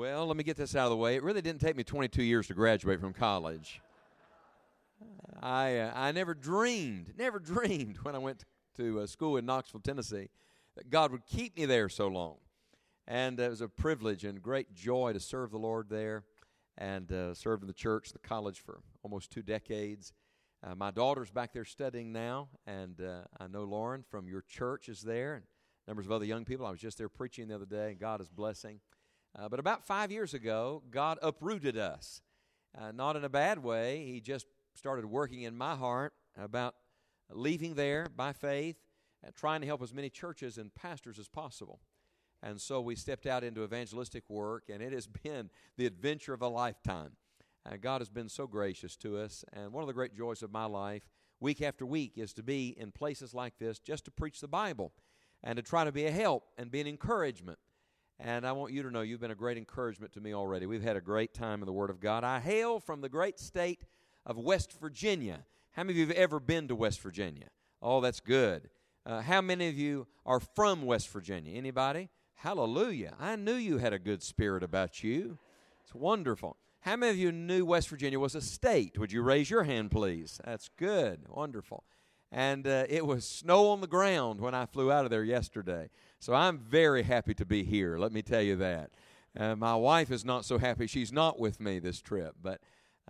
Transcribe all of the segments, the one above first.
Well, let me get this out of the way. It really didn't take me 22 years to graduate from college. I, uh, I never dreamed, never dreamed when I went to uh, school in Knoxville, Tennessee, that God would keep me there so long. And it was a privilege and great joy to serve the Lord there and uh, served in the church, the college for almost two decades. Uh, my daughter's back there studying now, and uh, I know Lauren from your church is there, and numbers of other young people. I was just there preaching the other day, and God is blessing. Uh, but about five years ago, God uprooted us. Uh, not in a bad way. He just started working in my heart about leaving there by faith and trying to help as many churches and pastors as possible. And so we stepped out into evangelistic work, and it has been the adventure of a lifetime. Uh, God has been so gracious to us, and one of the great joys of my life, week after week, is to be in places like this just to preach the Bible and to try to be a help and be an encouragement. And I want you to know you've been a great encouragement to me already. We've had a great time in the Word of God. I hail from the great state of West Virginia. How many of you have ever been to West Virginia? Oh, that's good. Uh, how many of you are from West Virginia? Anybody? Hallelujah. I knew you had a good spirit about you. It's wonderful. How many of you knew West Virginia was a state? Would you raise your hand, please? That's good. Wonderful. And uh, it was snow on the ground when I flew out of there yesterday. So I'm very happy to be here, let me tell you that. Uh, my wife is not so happy. She's not with me this trip, but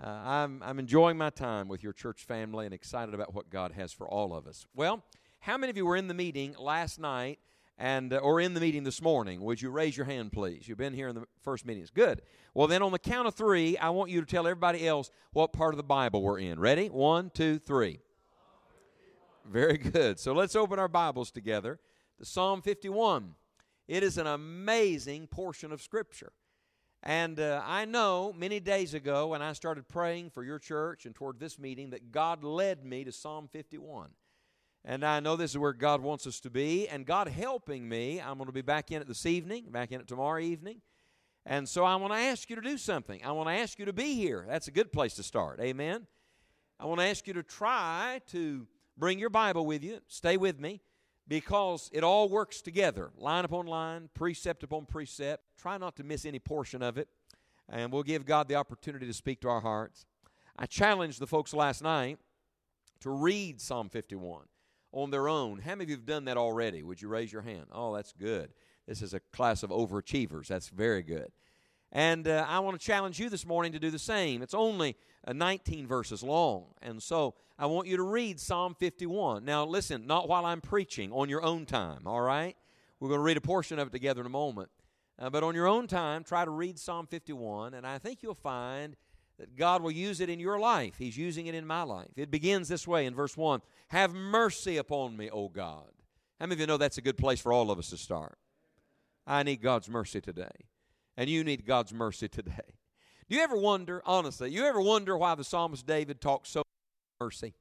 uh, I'm, I'm enjoying my time with your church family and excited about what God has for all of us. Well, how many of you were in the meeting last night and uh, or in the meeting this morning? Would you raise your hand please? You've been here in the first meetings. Good. Well then on the count of three i want you to tell everybody else what part of the bible we're in. Ready? One two three very good so let's open our bibles together to psalm 51 it is an amazing portion of scripture and uh, i know many days ago when i started praying for your church and toward this meeting that god led me to psalm 51 and I know this is where God wants us to be. And God helping me, I'm going to be back in it this evening, back in it tomorrow evening. And so I want to ask you to do something. I want to ask you to be here. That's a good place to start. Amen. I want to ask you to try to bring your Bible with you. Stay with me because it all works together line upon line, precept upon precept. Try not to miss any portion of it. And we'll give God the opportunity to speak to our hearts. I challenged the folks last night to read Psalm 51 on their own. How many of you have done that already? Would you raise your hand? Oh, that's good. This is a class of overachievers. That's very good. And uh, I want to challenge you this morning to do the same. It's only uh, 19 verses long. And so I want you to read Psalm 51. Now, listen, not while I'm preaching, on your own time, all right? We're going to read a portion of it together in a moment. Uh, but on your own time, try to read Psalm 51, and I think you'll find that God will use it in your life. He's using it in my life. It begins this way in verse 1 Have mercy upon me, O God. How many of you know that's a good place for all of us to start? I need God's mercy today. And you need God's mercy today. Do you ever wonder, honestly, you ever wonder why the psalmist David talks so mercy?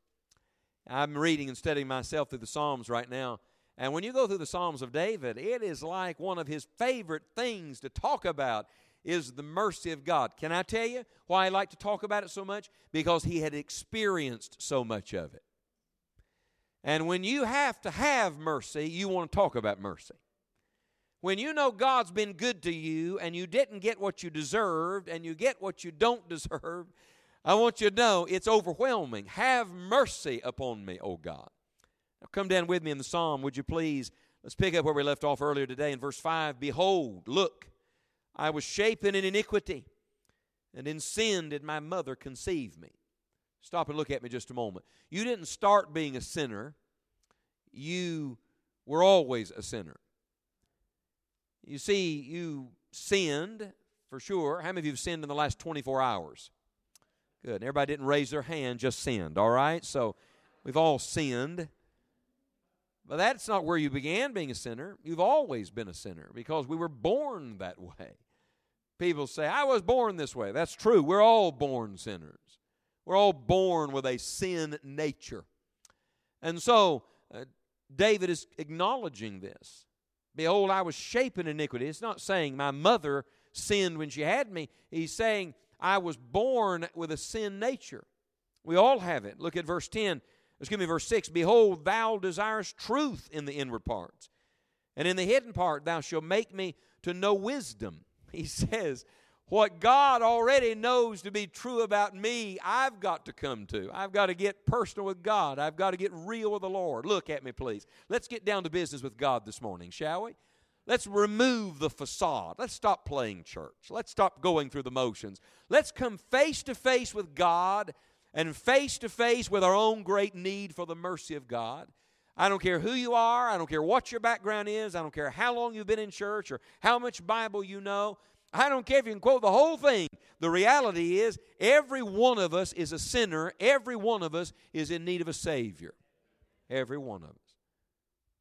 I'm reading and studying myself through the Psalms right now. And when you go through the Psalms of David, it is like one of his favorite things to talk about is the mercy of God. Can I tell you why I like to talk about it so much? Because he had experienced so much of it. And when you have to have mercy, you want to talk about mercy. When you know God's been good to you and you didn't get what you deserved and you get what you don't deserve, I want you to know it's overwhelming. Have mercy upon me, O God. Now come down with me in the psalm, would you please? Let's pick up where we left off earlier today in verse 5. Behold, look, I was shapen in iniquity, and in sin did my mother conceive me. Stop and look at me just a moment. You didn't start being a sinner, you were always a sinner. You see, you sinned for sure. How many of you have sinned in the last 24 hours? Good. Everybody didn't raise their hand, just sinned, all right? So we've all sinned. But that's not where you began being a sinner. You've always been a sinner because we were born that way. People say, I was born this way. That's true. We're all born sinners. We're all born with a sin nature. And so, uh, David is acknowledging this. Behold, I was shaping iniquity. It's not saying my mother sinned when she had me. He's saying I was born with a sin nature. We all have it. Look at verse 10. Excuse me, verse 6. Behold, thou desirest truth in the inward parts, and in the hidden part thou shalt make me to know wisdom. He says, what God already knows to be true about me, I've got to come to. I've got to get personal with God. I've got to get real with the Lord. Look at me, please. Let's get down to business with God this morning, shall we? Let's remove the facade. Let's stop playing church. Let's stop going through the motions. Let's come face to face with God and face to face with our own great need for the mercy of God. I don't care who you are. I don't care what your background is. I don't care how long you've been in church or how much Bible you know. I don't care if you can quote the whole thing. The reality is, every one of us is a sinner. Every one of us is in need of a Savior. Every one of us.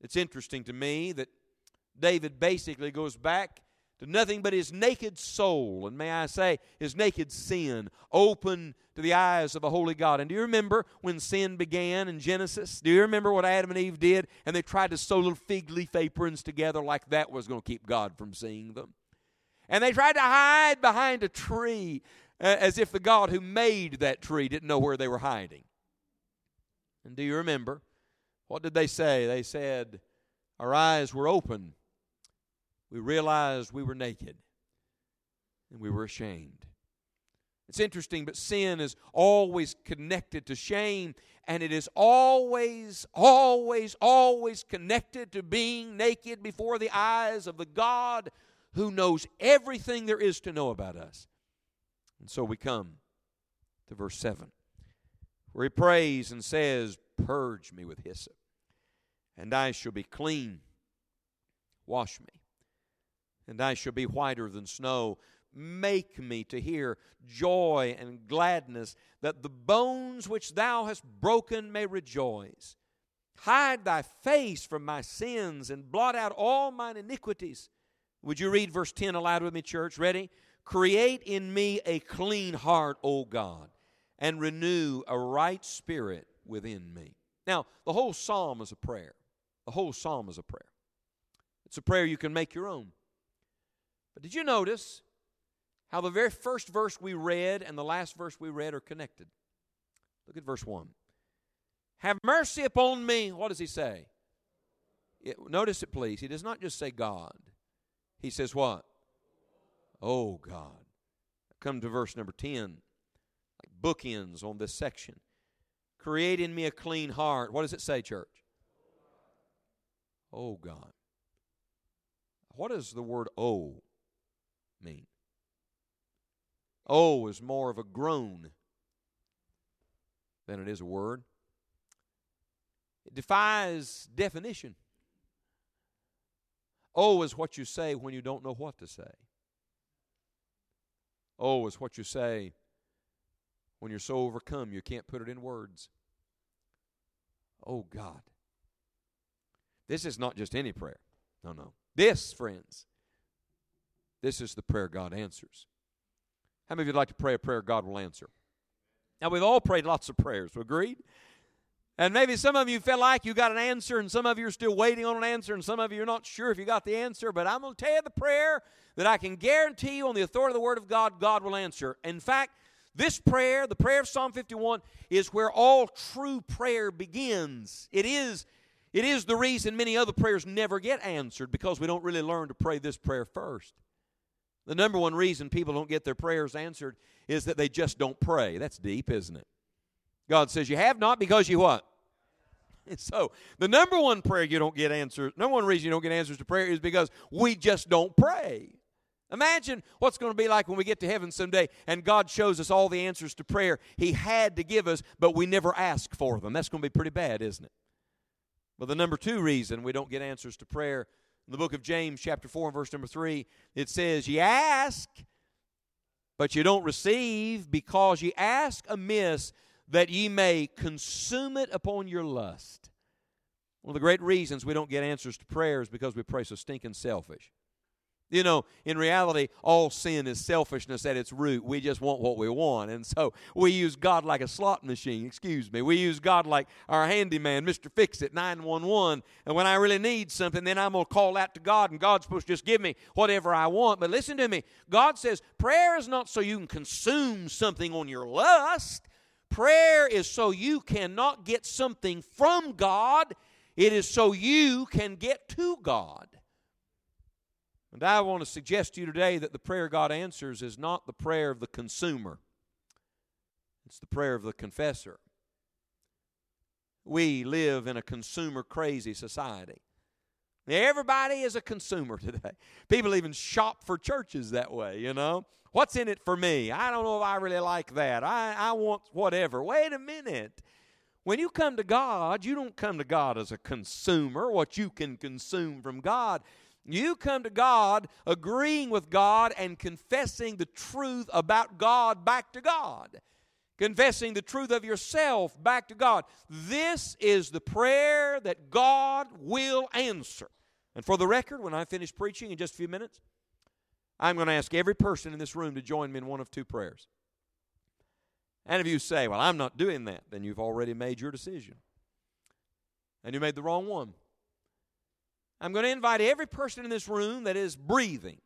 It's interesting to me that David basically goes back to nothing but his naked soul, and may I say, his naked sin, open to the eyes of a holy God. And do you remember when sin began in Genesis? Do you remember what Adam and Eve did? And they tried to sew little fig leaf aprons together like that was going to keep God from seeing them. And they tried to hide behind a tree uh, as if the God who made that tree didn't know where they were hiding. And do you remember? What did they say? They said, Our eyes were open. We realized we were naked and we were ashamed. It's interesting, but sin is always connected to shame, and it is always, always, always connected to being naked before the eyes of the God who knows everything there is to know about us. And so we come to verse 7, where he prays and says, Purge me with hyssop, and I shall be clean. Wash me, and I shall be whiter than snow. Make me to hear joy and gladness, that the bones which thou hast broken may rejoice. Hide thy face from my sins and blot out all mine iniquities. Would you read verse 10 aloud with me, church? Ready? Create in me a clean heart, O God, and renew a right spirit within me. Now, the whole psalm is a prayer. The whole psalm is a prayer. It's a prayer you can make your own. But did you notice how the very first verse we read and the last verse we read are connected? Look at verse 1. Have mercy upon me. What does he say? It, notice it, please. He does not just say God. He says, What? Oh, God. Come to verse number 10, like bookends on this section. Create in me a clean heart. What does it say, church? Oh, God. What does the word oh mean? Oh is more of a groan than it is a word. It defies definition. Oh is what you say when you don't know what to say. Oh is what you say when you're so overcome you can't put it in words. Oh God. This is not just any prayer. No, no. This, friends, this is the prayer God answers. How many of you would like to pray a prayer God will answer? Now, we've all prayed lots of prayers, We agreed? And maybe some of you feel like you got an answer, and some of you are still waiting on an answer, and some of you are not sure if you got the answer. But I'm going to tell you the prayer that I can guarantee you on the authority of the Word of God, God will answer. In fact, this prayer, the prayer of Psalm 51, is where all true prayer begins. It is, it is the reason many other prayers never get answered because we don't really learn to pray this prayer first. The number one reason people don't get their prayers answered is that they just don't pray. That's deep, isn't it? God says, You have not because you what? And so, the number one prayer you don't get answers, number one reason you don't get answers to prayer is because we just don't pray. Imagine what's going to be like when we get to heaven someday and God shows us all the answers to prayer He had to give us, but we never ask for them. That's going to be pretty bad, isn't it? But the number two reason we don't get answers to prayer in the book of James, chapter 4, and verse number 3, it says, You ask, but you don't receive because you ask amiss that ye may consume it upon your lust. One of the great reasons we don't get answers to prayer is because we pray so stinking selfish. You know, in reality, all sin is selfishness at its root. We just want what we want. And so we use God like a slot machine, excuse me. We use God like our handyman, Mr. Fix It, 911. And when I really need something, then I'm going to call out to God, and God's supposed to just give me whatever I want. But listen to me God says prayer is not so you can consume something on your lust. Prayer is so you cannot get something from God, it is so you can get to God. And I want to suggest to you today that the prayer God answers is not the prayer of the consumer, it's the prayer of the confessor. We live in a consumer crazy society. Everybody is a consumer today. People even shop for churches that way, you know. What's in it for me? I don't know if I really like that. I, I want whatever. Wait a minute. When you come to God, you don't come to God as a consumer, what you can consume from God. You come to God agreeing with God and confessing the truth about God back to God. Confessing the truth of yourself back to God. This is the prayer that God will answer. And for the record, when I finish preaching in just a few minutes, I'm going to ask every person in this room to join me in one of two prayers. And if you say, Well, I'm not doing that, then you've already made your decision. And you made the wrong one. I'm going to invite every person in this room that is breathing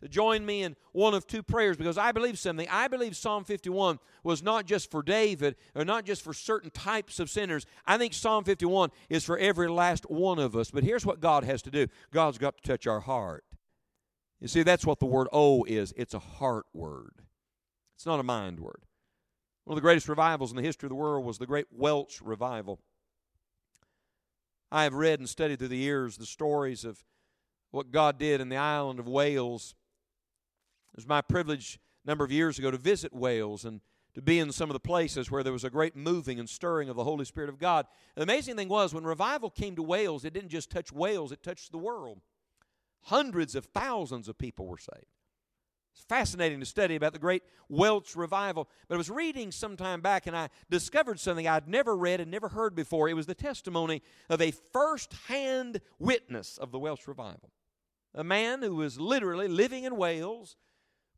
to join me in one of two prayers because I believe something. I believe Psalm 51 was not just for David or not just for certain types of sinners. I think Psalm 51 is for every last one of us. But here's what God has to do God's got to touch our heart. You see, that's what the word oh is it's a heart word, it's not a mind word. One of the greatest revivals in the history of the world was the Great Welsh Revival. I have read and studied through the years the stories of what God did in the island of Wales. It was my privilege a number of years ago to visit Wales and to be in some of the places where there was a great moving and stirring of the Holy Spirit of God. And the amazing thing was, when revival came to Wales, it didn't just touch Wales, it touched the world. Hundreds of thousands of people were saved. It's fascinating to study about the great Welsh revival. But I was reading some time back and I discovered something I'd never read and never heard before. It was the testimony of a first hand witness of the Welsh revival. A man who was literally living in Wales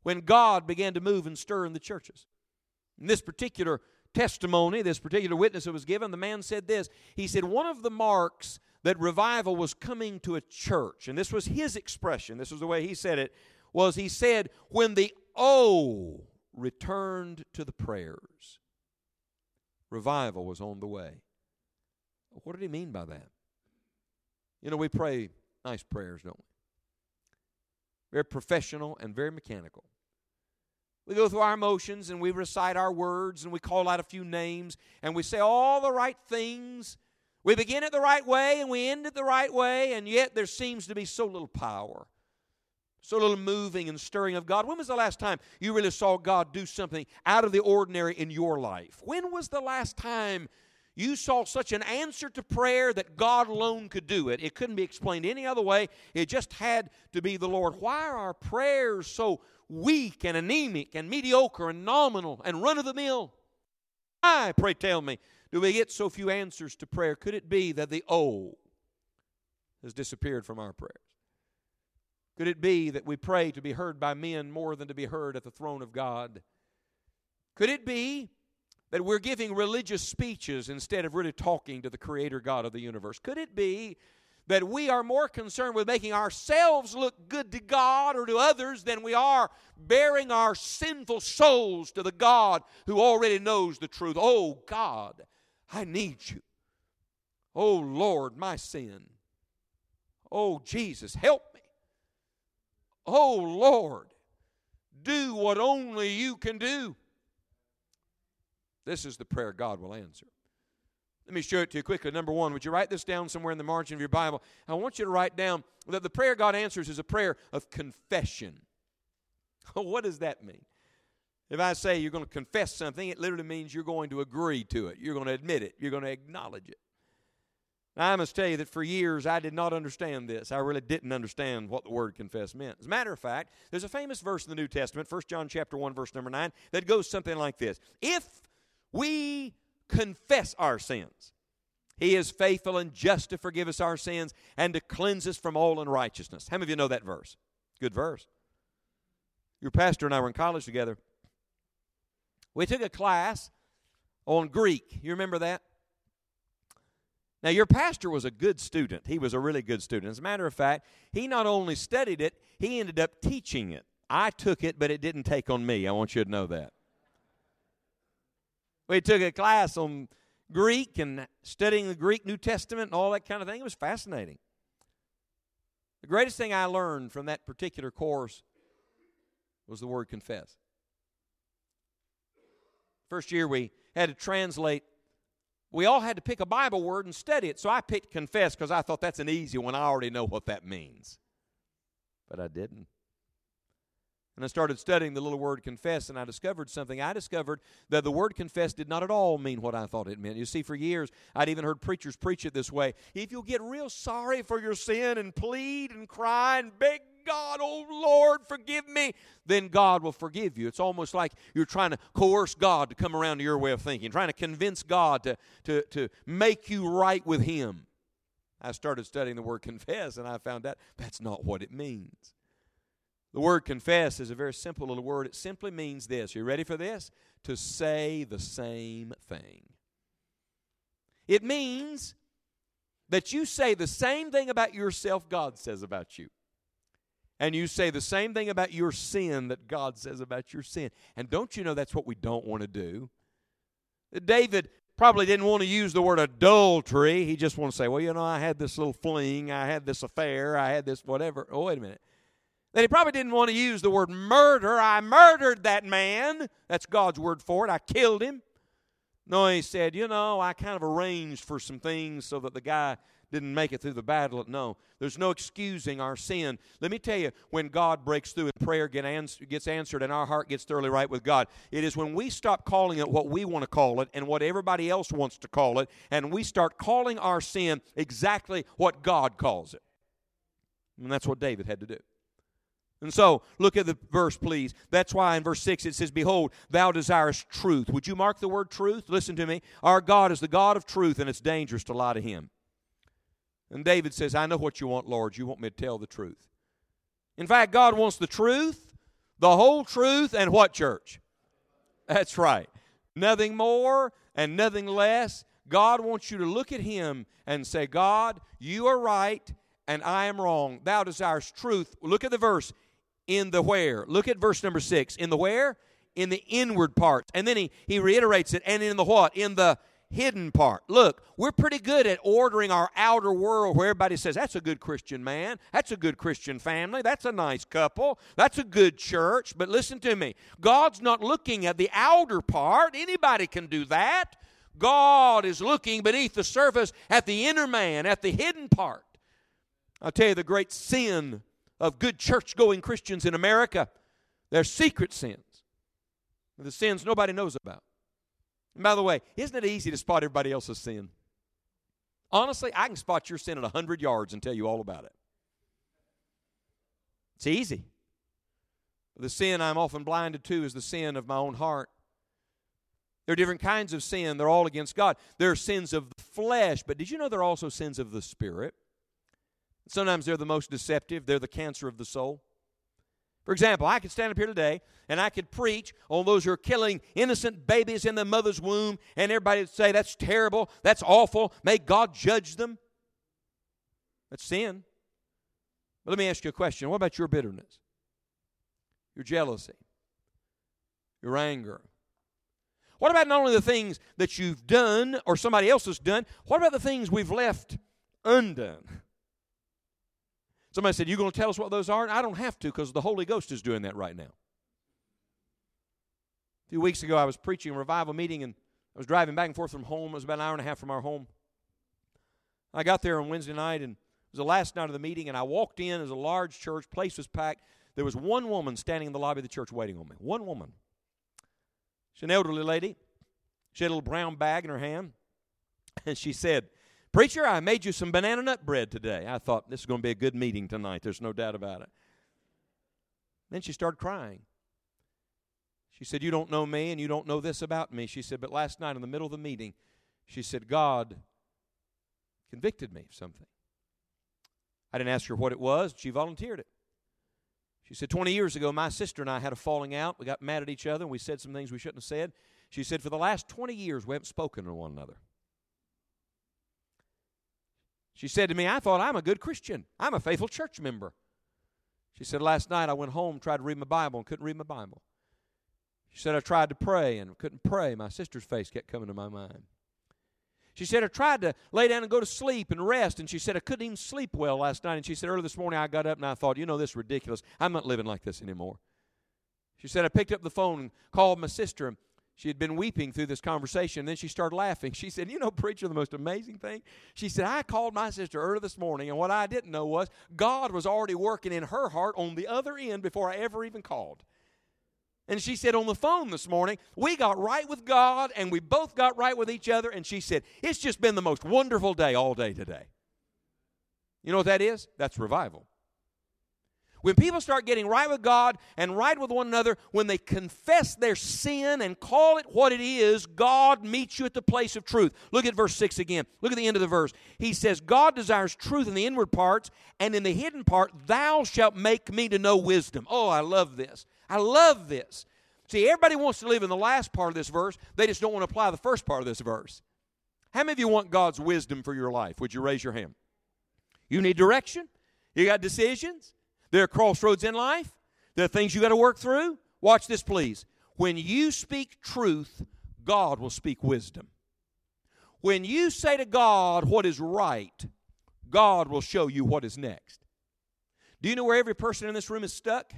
when God began to move and stir in the churches. In this particular testimony, this particular witness that was given, the man said this. He said, One of the marks that revival was coming to a church, and this was his expression, this was the way he said it, was he said, when the O returned to the prayers, revival was on the way. What did he mean by that? You know, we pray nice prayers, don't we? Very professional and very mechanical. We go through our emotions and we recite our words and we call out a few names and we say all the right things. We begin it the right way and we end it the right way, and yet there seems to be so little power so little moving and stirring of God. When was the last time you really saw God do something out of the ordinary in your life? When was the last time you saw such an answer to prayer that God alone could do it? It couldn't be explained any other way. It just had to be the Lord. Why are our prayers so weak and anemic and mediocre and nominal and run of the mill? Why, pray tell me, do we get so few answers to prayer? Could it be that the O has disappeared from our prayers? Could it be that we pray to be heard by men more than to be heard at the throne of God? Could it be that we're giving religious speeches instead of really talking to the Creator God of the universe? Could it be that we are more concerned with making ourselves look good to God or to others than we are bearing our sinful souls to the God who already knows the truth? Oh, God, I need you. Oh, Lord, my sin. Oh, Jesus, help me. Oh Lord, do what only you can do. This is the prayer God will answer. Let me show it to you quickly. Number one, would you write this down somewhere in the margin of your Bible? I want you to write down that the prayer God answers is a prayer of confession. what does that mean? If I say you're going to confess something, it literally means you're going to agree to it. You're going to admit it. You're going to acknowledge it. Now, I must tell you that for years I did not understand this. I really didn't understand what the word confess meant. As a matter of fact, there's a famous verse in the New Testament, 1 John chapter 1 verse number 9, that goes something like this. If we confess our sins, he is faithful and just to forgive us our sins and to cleanse us from all unrighteousness. How many of you know that verse? Good verse. Your pastor and I were in college together. We took a class on Greek. You remember that? Now, your pastor was a good student. He was a really good student. As a matter of fact, he not only studied it, he ended up teaching it. I took it, but it didn't take on me. I want you to know that. We took a class on Greek and studying the Greek New Testament and all that kind of thing. It was fascinating. The greatest thing I learned from that particular course was the word confess. First year we had to translate. We all had to pick a Bible word and study it. So I picked confess because I thought that's an easy one. I already know what that means. But I didn't. And I started studying the little word confess, and I discovered something. I discovered that the word confess did not at all mean what I thought it meant. You see, for years, I'd even heard preachers preach it this way If you'll get real sorry for your sin and plead and cry and beg God, oh Lord, forgive me, then God will forgive you. It's almost like you're trying to coerce God to come around to your way of thinking, trying to convince God to, to, to make you right with Him. I started studying the word confess, and I found out that's not what it means. The word confess is a very simple little word. It simply means this. You ready for this? To say the same thing. It means that you say the same thing about yourself God says about you. And you say the same thing about your sin that God says about your sin. And don't you know that's what we don't want to do? David probably didn't want to use the word adultery. He just wanted to say, well, you know, I had this little fling, I had this affair, I had this whatever. Oh, wait a minute that he probably didn't want to use the word murder. I murdered that man. That's God's word for it. I killed him. No, he said, you know, I kind of arranged for some things so that the guy didn't make it through the battle. No, there's no excusing our sin. Let me tell you, when God breaks through and prayer gets answered and our heart gets thoroughly right with God, it is when we stop calling it what we want to call it and what everybody else wants to call it, and we start calling our sin exactly what God calls it. And that's what David had to do. And so, look at the verse, please. That's why in verse 6 it says, Behold, thou desirest truth. Would you mark the word truth? Listen to me. Our God is the God of truth, and it's dangerous to lie to him. And David says, I know what you want, Lord. You want me to tell the truth. In fact, God wants the truth, the whole truth, and what, church? That's right. Nothing more and nothing less. God wants you to look at Him and say, God, you are right and I am wrong. Thou desirest truth. Look at the verse in the where. Look at verse number six. In the where? In the inward part. And then he, he reiterates it. And in the what? In the hidden part. Look, we're pretty good at ordering our outer world where everybody says, that's a good Christian man. That's a good Christian family. That's a nice couple. That's a good church. But listen to me God's not looking at the outer part. Anybody can do that. God is looking beneath the surface at the inner man, at the hidden part. I'll tell you the great sin of good church going Christians in America. They're secret sins. The sins nobody knows about. And by the way, isn't it easy to spot everybody else's sin? Honestly, I can spot your sin at 100 yards and tell you all about it. It's easy. The sin I'm often blinded to is the sin of my own heart. There are different kinds of sin. They're all against God. There are sins of the flesh, but did you know there are also sins of the spirit? Sometimes they're the most deceptive, they're the cancer of the soul. For example, I could stand up here today and I could preach on those who are killing innocent babies in the mother's womb, and everybody would say, That's terrible, that's awful, may God judge them. That's sin. But let me ask you a question what about your bitterness, your jealousy, your anger? What about not only the things that you've done or somebody else has done, what about the things we've left undone? Somebody said, "You're going to tell us what those are? And I don't have to because the Holy Ghost is doing that right now. A few weeks ago, I was preaching a revival meeting and I was driving back and forth from home. It was about an hour and a half from our home. I got there on Wednesday night and it was the last night of the meeting, and I walked in as a large church, place was packed. There was one woman standing in the lobby of the church waiting on me. One woman. She's an elderly lady. She had a little brown bag in her hand. And she said, Preacher, I made you some banana nut bread today. I thought this is going to be a good meeting tonight. There's no doubt about it. Then she started crying. She said, You don't know me and you don't know this about me. She said, But last night in the middle of the meeting, she said, God convicted me of something. I didn't ask her what it was. She volunteered it. She said, 20 years ago, my sister and I had a falling out. We got mad at each other and we said some things we shouldn't have said. She said, For the last 20 years, we haven't spoken to one another. She said to me, I thought I'm a good Christian. I'm a faithful church member. She said, Last night I went home, tried to read my Bible, and couldn't read my Bible. She said, I tried to pray and couldn't pray. My sister's face kept coming to my mind. She said, I tried to lay down and go to sleep and rest. And she said, I couldn't even sleep well last night. And she said, early this morning I got up and I thought, you know, this is ridiculous. I'm not living like this anymore. She said, I picked up the phone and called my sister. She had been weeping through this conversation. And then she started laughing. She said, You know, preacher, the most amazing thing? She said, I called my sister early this morning, and what I didn't know was God was already working in her heart on the other end before I ever even called. And she said on the phone this morning, we got right with God and we both got right with each other. And she said, it's just been the most wonderful day all day today. You know what that is? That's revival. When people start getting right with God and right with one another, when they confess their sin and call it what it is, God meets you at the place of truth. Look at verse 6 again. Look at the end of the verse. He says, God desires truth in the inward parts, and in the hidden part, thou shalt make me to know wisdom. Oh, I love this. I love this. See, everybody wants to live in the last part of this verse, they just don't want to apply the first part of this verse. How many of you want God's wisdom for your life? Would you raise your hand? You need direction. You got decisions. There are crossroads in life. There are things you got to work through. Watch this, please. When you speak truth, God will speak wisdom. When you say to God what is right, God will show you what is next. Do you know where every person in this room is stuck?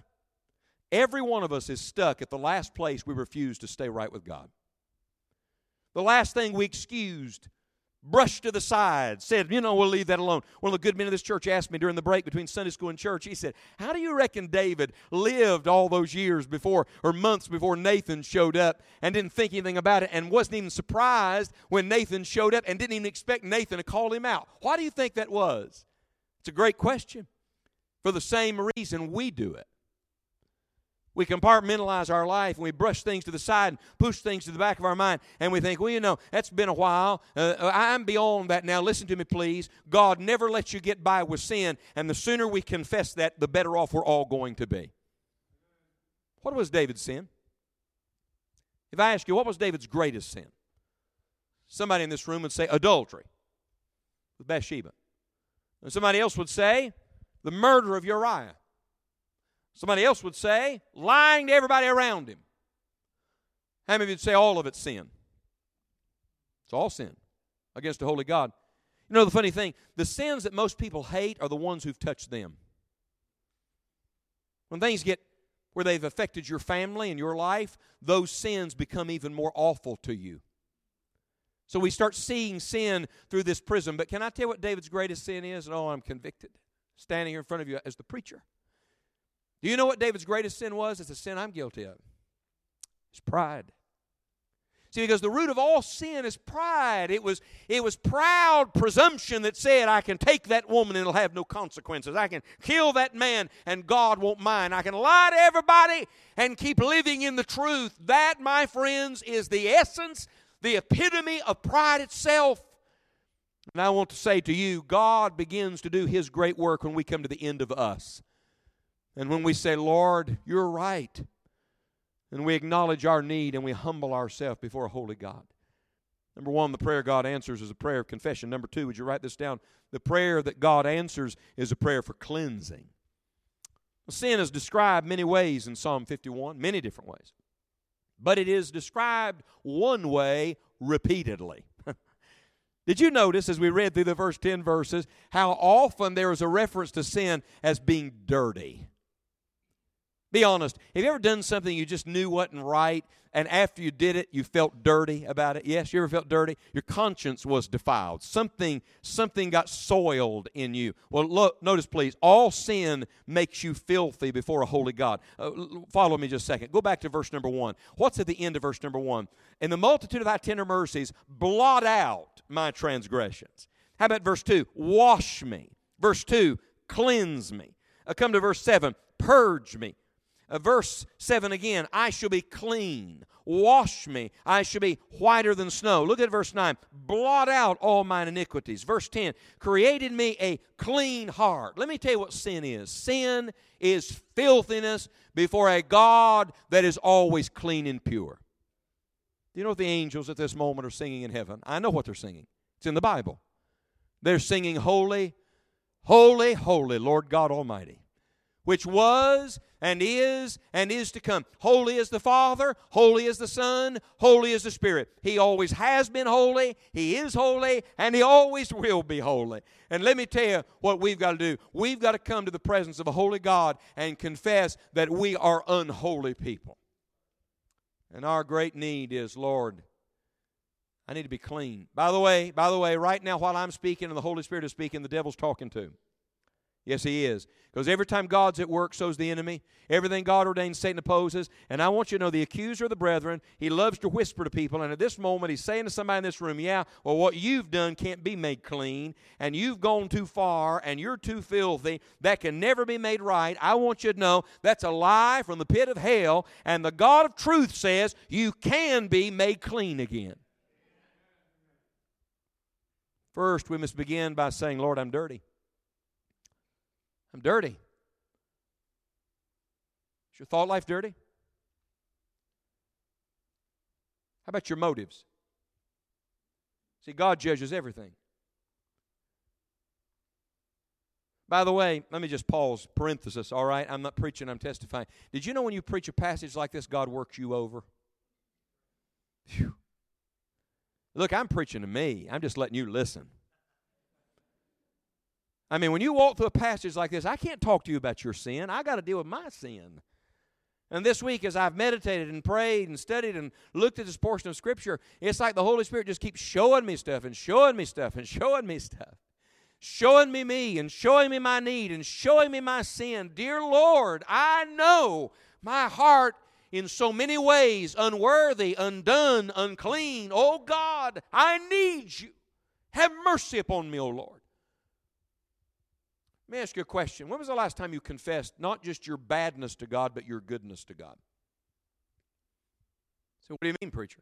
Every one of us is stuck at the last place we refuse to stay right with God. The last thing we excused, brushed to the side, said, you know, we'll leave that alone. One of the good men of this church asked me during the break between Sunday school and church, he said, How do you reckon David lived all those years before, or months before Nathan showed up and didn't think anything about it and wasn't even surprised when Nathan showed up and didn't even expect Nathan to call him out? Why do you think that was? It's a great question. For the same reason we do it. We compartmentalize our life and we brush things to the side and push things to the back of our mind. And we think, well, you know, that's been a while. Uh, uh, I'm beyond that now. Listen to me, please. God never lets you get by with sin. And the sooner we confess that, the better off we're all going to be. What was David's sin? If I ask you, what was David's greatest sin? Somebody in this room would say adultery with Bathsheba. And somebody else would say the murder of Uriah. Somebody else would say, lying to everybody around him. How many of you would say all of it's sin? It's all sin against a holy God. You know the funny thing? The sins that most people hate are the ones who've touched them. When things get where they've affected your family and your life, those sins become even more awful to you. So we start seeing sin through this prism. But can I tell you what David's greatest sin is? Oh, I'm convicted. Standing here in front of you as the preacher. Do you know what David's greatest sin was? It's a sin I'm guilty of. It's pride. See, because the root of all sin is pride. It was, it was proud presumption that said, I can take that woman and it'll have no consequences. I can kill that man and God won't mind. I can lie to everybody and keep living in the truth. That, my friends, is the essence, the epitome of pride itself. And I want to say to you, God begins to do His great work when we come to the end of us. And when we say, Lord, you're right, and we acknowledge our need and we humble ourselves before a holy God. Number one, the prayer God answers is a prayer of confession. Number two, would you write this down? The prayer that God answers is a prayer for cleansing. Sin is described many ways in Psalm 51, many different ways. But it is described one way repeatedly. Did you notice as we read through the first 10 verses how often there is a reference to sin as being dirty? Be honest. Have you ever done something you just knew wasn't right, and after you did it, you felt dirty about it? Yes, you ever felt dirty? Your conscience was defiled. Something, something got soiled in you. Well, look, notice please, all sin makes you filthy before a holy God. Uh, follow me just a second. Go back to verse number one. What's at the end of verse number one? In the multitude of thy tender mercies, blot out my transgressions. How about verse two? Wash me. Verse two, cleanse me. Uh, come to verse seven, purge me. Uh, verse 7 again I shall be clean. Wash me. I shall be whiter than snow. Look at verse 9. Blot out all mine iniquities. Verse 10 Created me a clean heart. Let me tell you what sin is sin is filthiness before a God that is always clean and pure. Do you know what the angels at this moment are singing in heaven? I know what they're singing, it's in the Bible. They're singing, Holy, holy, holy, Lord God Almighty. Which was and is and is to come. Holy is the Father, holy is the Son, holy is the Spirit. He always has been holy, He is holy, and He always will be holy. And let me tell you what we've got to do. We've got to come to the presence of a holy God and confess that we are unholy people. And our great need is, Lord, I need to be clean. By the way, by the way, right now while I'm speaking and the Holy Spirit is speaking, the devil's talking to. too. Yes, he is. Because every time God's at work, so's the enemy. Everything God ordains, Satan opposes. And I want you to know the accuser of the brethren, he loves to whisper to people. And at this moment, he's saying to somebody in this room, Yeah, well, what you've done can't be made clean. And you've gone too far. And you're too filthy. That can never be made right. I want you to know that's a lie from the pit of hell. And the God of truth says you can be made clean again. First, we must begin by saying, Lord, I'm dirty. I'm dirty. Is your thought life dirty? How about your motives? See, God judges everything. By the way, let me just pause, parenthesis, all right? I'm not preaching, I'm testifying. Did you know when you preach a passage like this, God works you over? Whew. Look, I'm preaching to me, I'm just letting you listen. I mean, when you walk through a passage like this, I can't talk to you about your sin. I got to deal with my sin. And this week, as I've meditated and prayed and studied and looked at this portion of Scripture, it's like the Holy Spirit just keeps showing me stuff and showing me stuff and showing me stuff. Showing me me and showing me my need and showing me my sin. Dear Lord, I know my heart in so many ways unworthy, undone, unclean. Oh God, I need you. Have mercy upon me, O Lord. Let me ask you a question. When was the last time you confessed not just your badness to God, but your goodness to God? So, what do you mean, preacher?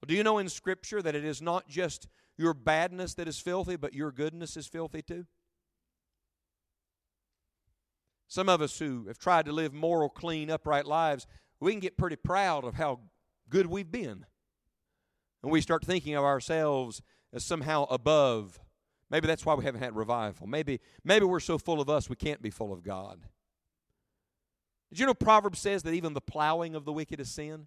Well, do you know in Scripture that it is not just your badness that is filthy, but your goodness is filthy too? Some of us who have tried to live moral, clean, upright lives, we can get pretty proud of how good we've been. And we start thinking of ourselves as somehow above Maybe that's why we haven't had revival. Maybe, maybe we're so full of us we can't be full of God. Did you know Proverbs says that even the plowing of the wicked is sin?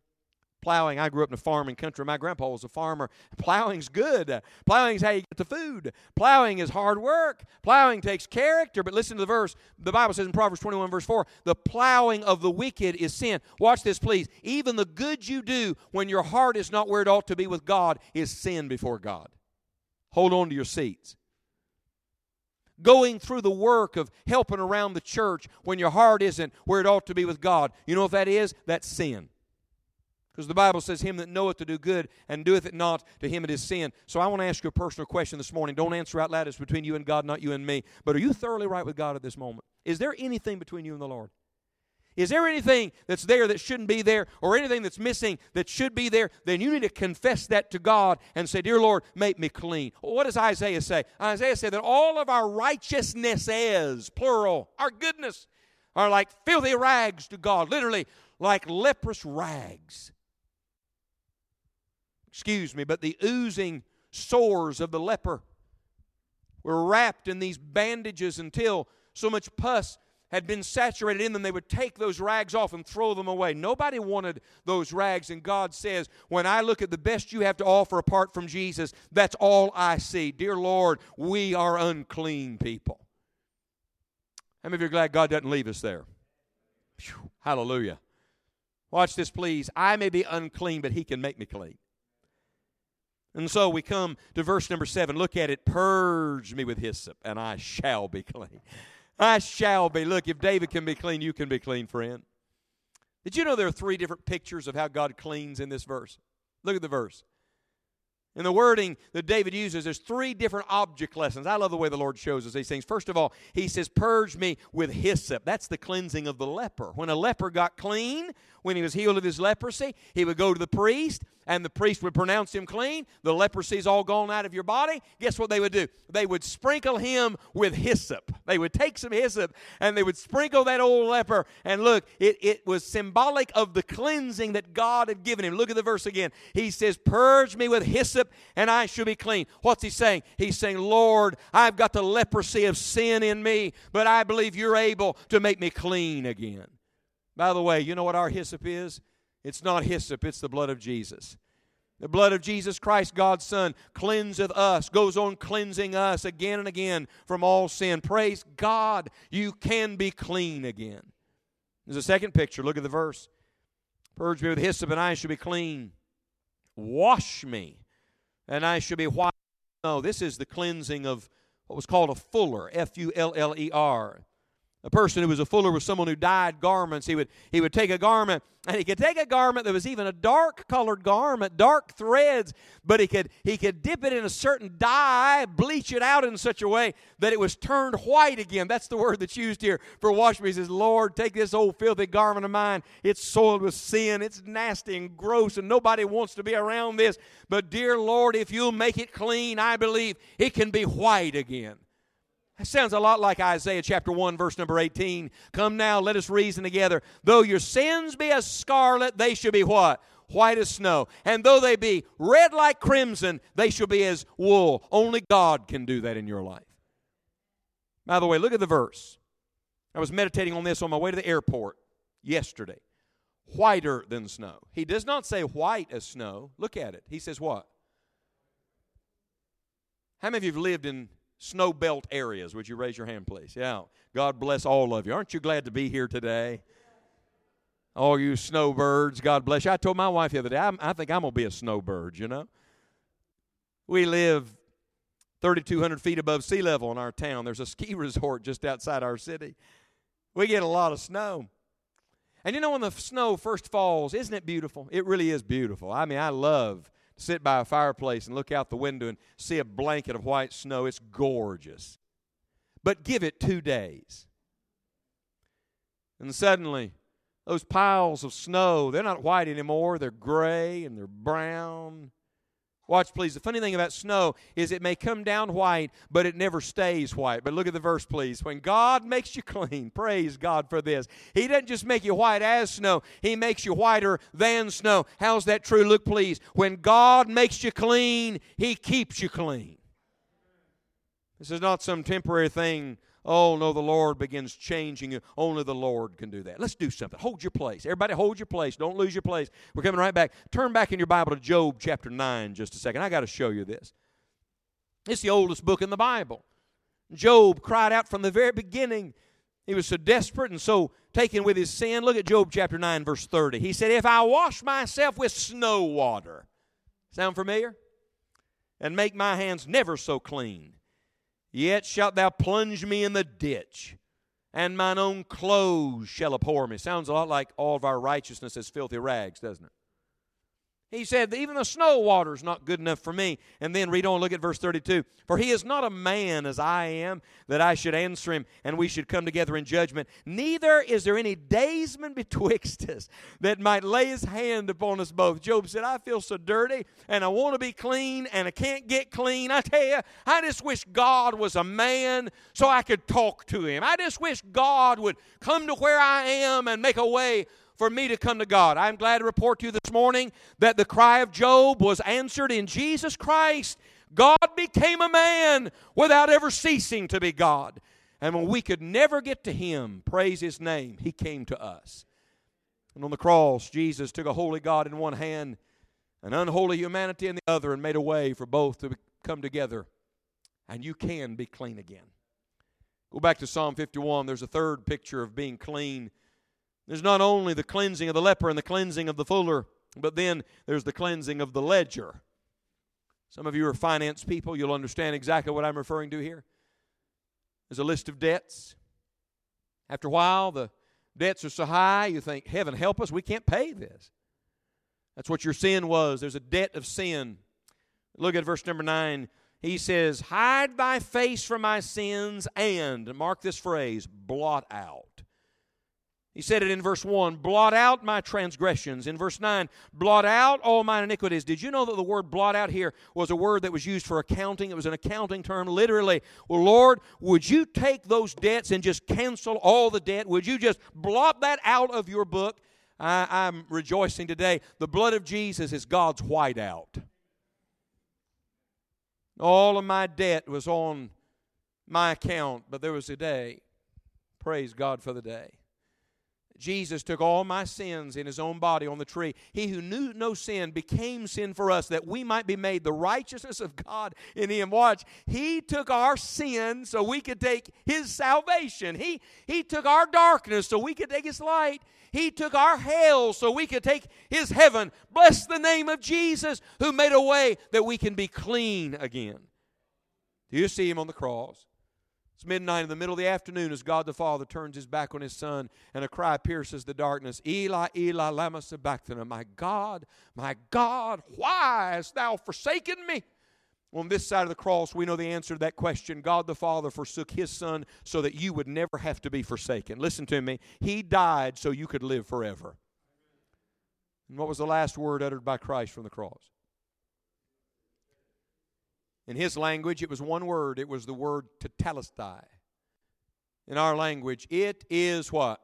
Plowing, I grew up in a farming country. My grandpa was a farmer. Plowing's good. Plowing's how you get the food. Plowing is hard work. Plowing takes character. But listen to the verse. The Bible says in Proverbs 21, verse 4, the plowing of the wicked is sin. Watch this, please. Even the good you do when your heart is not where it ought to be with God is sin before God. Hold on to your seats going through the work of helping around the church when your heart isn't where it ought to be with God. You know what that is? That's sin. Because the Bible says, Him that knoweth to do good and doeth it not, to him it is sin. So I want to ask you a personal question this morning. Don't answer out loud. It's between you and God, not you and me. But are you thoroughly right with God at this moment? Is there anything between you and the Lord? Is there anything that's there that shouldn't be there or anything that's missing that should be there? Then you need to confess that to God and say, Dear Lord, make me clean. What does Isaiah say? Isaiah said that all of our righteousnesses, plural, our goodness, are like filthy rags to God, literally like leprous rags. Excuse me, but the oozing sores of the leper were wrapped in these bandages until so much pus had been saturated in them, they would take those rags off and throw them away. Nobody wanted those rags, and God says, When I look at the best you have to offer apart from Jesus, that's all I see. Dear Lord, we are unclean people. How many of you are glad God doesn't leave us there? Whew, hallelujah. Watch this, please. I may be unclean, but He can make me clean. And so we come to verse number seven. Look at it. Purge me with hyssop, and I shall be clean. I shall be. Look, if David can be clean, you can be clean, friend. Did you know there are three different pictures of how God cleans in this verse? Look at the verse. In the wording that David uses, there's three different object lessons. I love the way the Lord shows us these things. First of all, he says, Purge me with hyssop. That's the cleansing of the leper. When a leper got clean, when he was healed of his leprosy, he would go to the priest and the priest would pronounce him clean, the leprosy's all gone out of your body, guess what they would do? They would sprinkle him with hyssop. They would take some hyssop and they would sprinkle that old leper. And look, it, it was symbolic of the cleansing that God had given him. Look at the verse again. He says, Purge me with hyssop and I shall be clean. What's he saying? He's saying, Lord, I've got the leprosy of sin in me, but I believe you're able to make me clean again. By the way, you know what our hyssop is? It's not hyssop, it's the blood of Jesus. The blood of Jesus Christ, God's Son, cleanseth us, goes on cleansing us again and again from all sin. Praise God, you can be clean again. There's a second picture. Look at the verse. Purge me with hyssop, and I shall be clean. Wash me, and I shall be white. No, this is the cleansing of what was called a fuller, F U L L E R. A person who was a fuller was someone who dyed garments. He would, he would take a garment, and he could take a garment that was even a dark colored garment, dark threads, but he could, he could dip it in a certain dye, bleach it out in such a way that it was turned white again. That's the word that's used here for wash me. He says, Lord, take this old filthy garment of mine. It's soiled with sin. It's nasty and gross, and nobody wants to be around this. But, dear Lord, if you'll make it clean, I believe it can be white again. That sounds a lot like Isaiah chapter 1, verse number 18. Come now, let us reason together. Though your sins be as scarlet, they shall be what? White as snow. And though they be red like crimson, they shall be as wool. Only God can do that in your life. By the way, look at the verse. I was meditating on this on my way to the airport yesterday. Whiter than snow. He does not say white as snow. Look at it. He says what? How many of you have lived in snow belt areas. Would you raise your hand, please? Yeah. God bless all of you. Aren't you glad to be here today? All you snowbirds, God bless you. I told my wife the other day, I, I think I'm going to be a snowbird, you know. We live 3,200 feet above sea level in our town. There's a ski resort just outside our city. We get a lot of snow. And you know, when the snow first falls, isn't it beautiful? It really is beautiful. I mean, I love sit by a fireplace and look out the window and see a blanket of white snow. It's gorgeous. But give it two days. And suddenly, those piles of snow, they're not white anymore. They're gray and they're brown Watch, please. The funny thing about snow is it may come down white, but it never stays white. But look at the verse, please. When God makes you clean, praise God for this. He doesn't just make you white as snow, He makes you whiter than snow. How's that true? Look, please. When God makes you clean, He keeps you clean. This is not some temporary thing Oh, no, the Lord begins changing you. Only the Lord can do that. Let's do something. Hold your place. Everybody, hold your place. Don't lose your place. We're coming right back. Turn back in your Bible to Job chapter 9 just a second. I got to show you this. It's the oldest book in the Bible. Job cried out from the very beginning. He was so desperate and so taken with his sin. Look at Job chapter 9, verse 30. He said, If I wash myself with snow water, sound familiar? And make my hands never so clean Yet shalt thou plunge me in the ditch, and mine own clothes shall abhor me. Sounds a lot like all of our righteousness as filthy rags, doesn't it? He said, Even the snow water is not good enough for me. And then read on, look at verse 32. For he is not a man as I am, that I should answer him, and we should come together in judgment. Neither is there any daysman betwixt us that might lay his hand upon us both. Job said, I feel so dirty, and I want to be clean, and I can't get clean. I tell you, I just wish God was a man so I could talk to him. I just wish God would come to where I am and make a way for me to come to God. I'm glad to report to you this morning that the cry of Job was answered in Jesus Christ. God became a man without ever ceasing to be God. And when we could never get to Him, praise His name, He came to us. And on the cross, Jesus took a holy God in one hand, an unholy humanity in the other, and made a way for both to come together. And you can be clean again. Go back to Psalm 51. There's a third picture of being clean there's not only the cleansing of the leper and the cleansing of the fuller, but then there's the cleansing of the ledger. Some of you are finance people, you'll understand exactly what I'm referring to here. There's a list of debts. After a while, the debts are so high, you think, Heaven help us, we can't pay this. That's what your sin was. There's a debt of sin. Look at verse number 9. He says, Hide thy face from my sins and, mark this phrase, blot out He said it in verse 1 blot out my transgressions. In verse 9, blot out all my iniquities. Did you know that the word blot out here was a word that was used for accounting? It was an accounting term, literally. Well, Lord, would you take those debts and just cancel all the debt? Would you just blot that out of your book? I, am rejoicing today. The blood of Jesus is God's whiteout. All of my debt was on my account, but there was a day. Praise God for the day Jesus took all my sins in his own body on the tree. He who knew no sin became sin for us that we might be made the righteousness of God in him. Watch, he took our sin so we could take his salvation. He, he took our darkness so we could take his light. He took our hell so we could take his heaven. Bless the name of Jesus who made a way that we can be clean again. Do you see him on the cross? It's midnight in the middle of the afternoon as God the Father turns his back on his son and a cry pierces the darkness. Eli, Eli, lama sabachthani. My God, my God, why hast thou forsaken me? On this side of the cross, we know the answer to that question. God the Father forsook his son so that you would never have to be forsaken. Listen to me. He died so you could live forever. And what was the last word uttered by Christ from the cross? In his language, it was one word. It was the word tetelestai. In our language, it is what?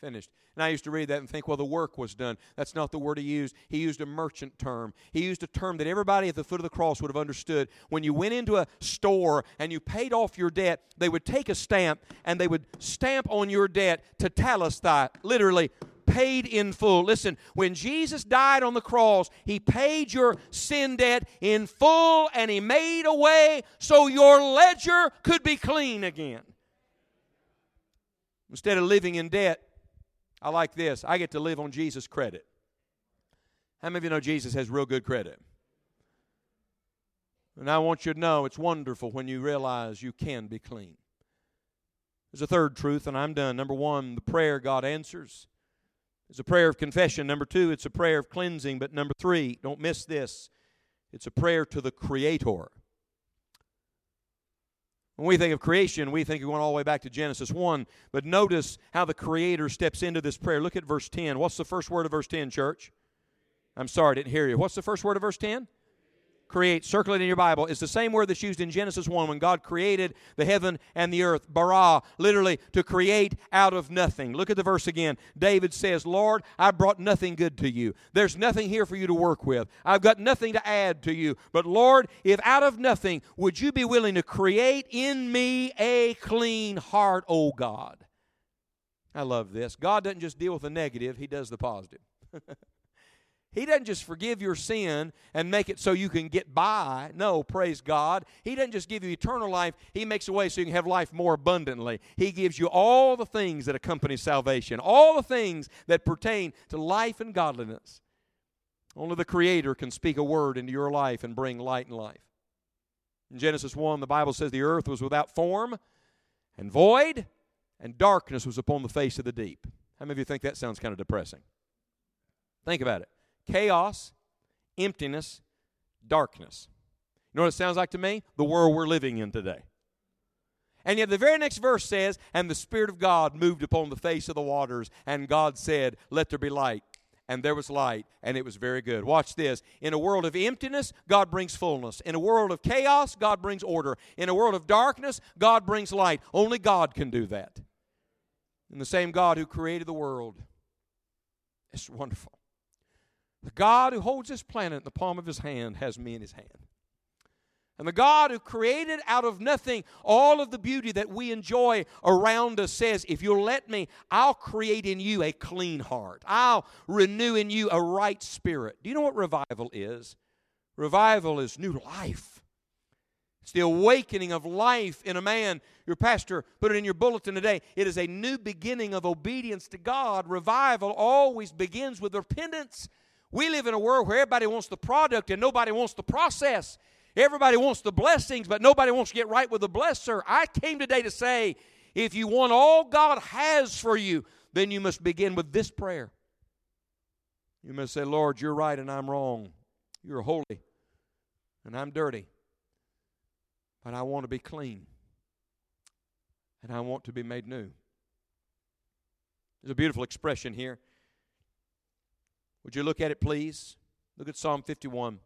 Finished. And I used to read that and think, well, the work was done. That's not the word he used. He used a merchant term. He used a term that everybody at the foot of the cross would have understood. When you went into a store and you paid off your debt, they would take a stamp and they would stamp on your debt to tetelestai, literally paid in full. Listen, when Jesus died on the cross, He paid your sin debt in full and He made a way so your ledger could be clean again. Instead of living in debt, I like this I get to live on Jesus' credit. How many of you know Jesus has real good credit? And I want you to know it's wonderful when you realize you can be clean. There's a third truth, and I'm done. Number one, the prayer God answers. It's a prayer of confession. Number two, it's a prayer of cleansing. But number three, don't miss this it's a prayer to the Creator. When we think of creation, we think of going all the way back to Genesis 1. But notice how the Creator steps into this prayer. Look at verse 10. What's the first word of verse 10, church? I'm sorry, I didn't hear you. What's the first word of verse 10? Create, circle it in your Bible. It's the same word that's used in Genesis 1 when God created the heaven and the earth. Bara, literally to create out of nothing. Look at the verse again. David says, Lord, I brought nothing good to you. There's nothing here for you to work with. I've got nothing to add to you. But Lord, if out of nothing, would you be willing to create in me a clean heart, O God? I love this. God doesn't just deal with the negative, He does the positive. He doesn't just forgive your sin and make it so you can get by. No, praise God. He doesn't just give you eternal life, He makes a way so you can have life more abundantly. He gives you all the things that accompany salvation, all the things that pertain to life and godliness. Only the Creator can speak a word into your life and bring light and life. In Genesis 1, the Bible says the earth was without form and void, and darkness was upon the face of the deep. How many of you think that sounds kind of depressing? Think about it chaos, emptiness, darkness. You know what it sounds like to me? The world we're living in today. And yet the very next verse says, And the Spirit of God moved upon the face of the waters, and God said, Let there be light. And there was light, and it was very good. Watch this. In a world of emptiness, God brings fullness. In a world of chaos, God brings order. In a world of darkness, God brings light. Only God can do that. And the same God who created the world. It's wonderful. The God who holds this planet in the palm of his hand has me in his hand. And the God who created out of nothing all of the beauty that we enjoy around us says, If you'll let me, I'll create in you a clean heart. I'll renew in you a right spirit. Do you know what revival is? Revival is new life. It's the awakening of life in a man. Your pastor put it in your bulletin today. It is a new beginning of obedience to God. Revival always begins with repentance we live in a world where everybody wants the product and nobody wants the process. Everybody wants the blessings, but nobody wants to get right with the blesser. I came today to say if you want all God has for you, then you must begin with this prayer. You must say, Lord, you're right and I'm wrong. You're holy and I'm dirty. But I want to be clean and I want to be made new. There's a beautiful expression here. Would you look at it, please? Look at Psalm 51.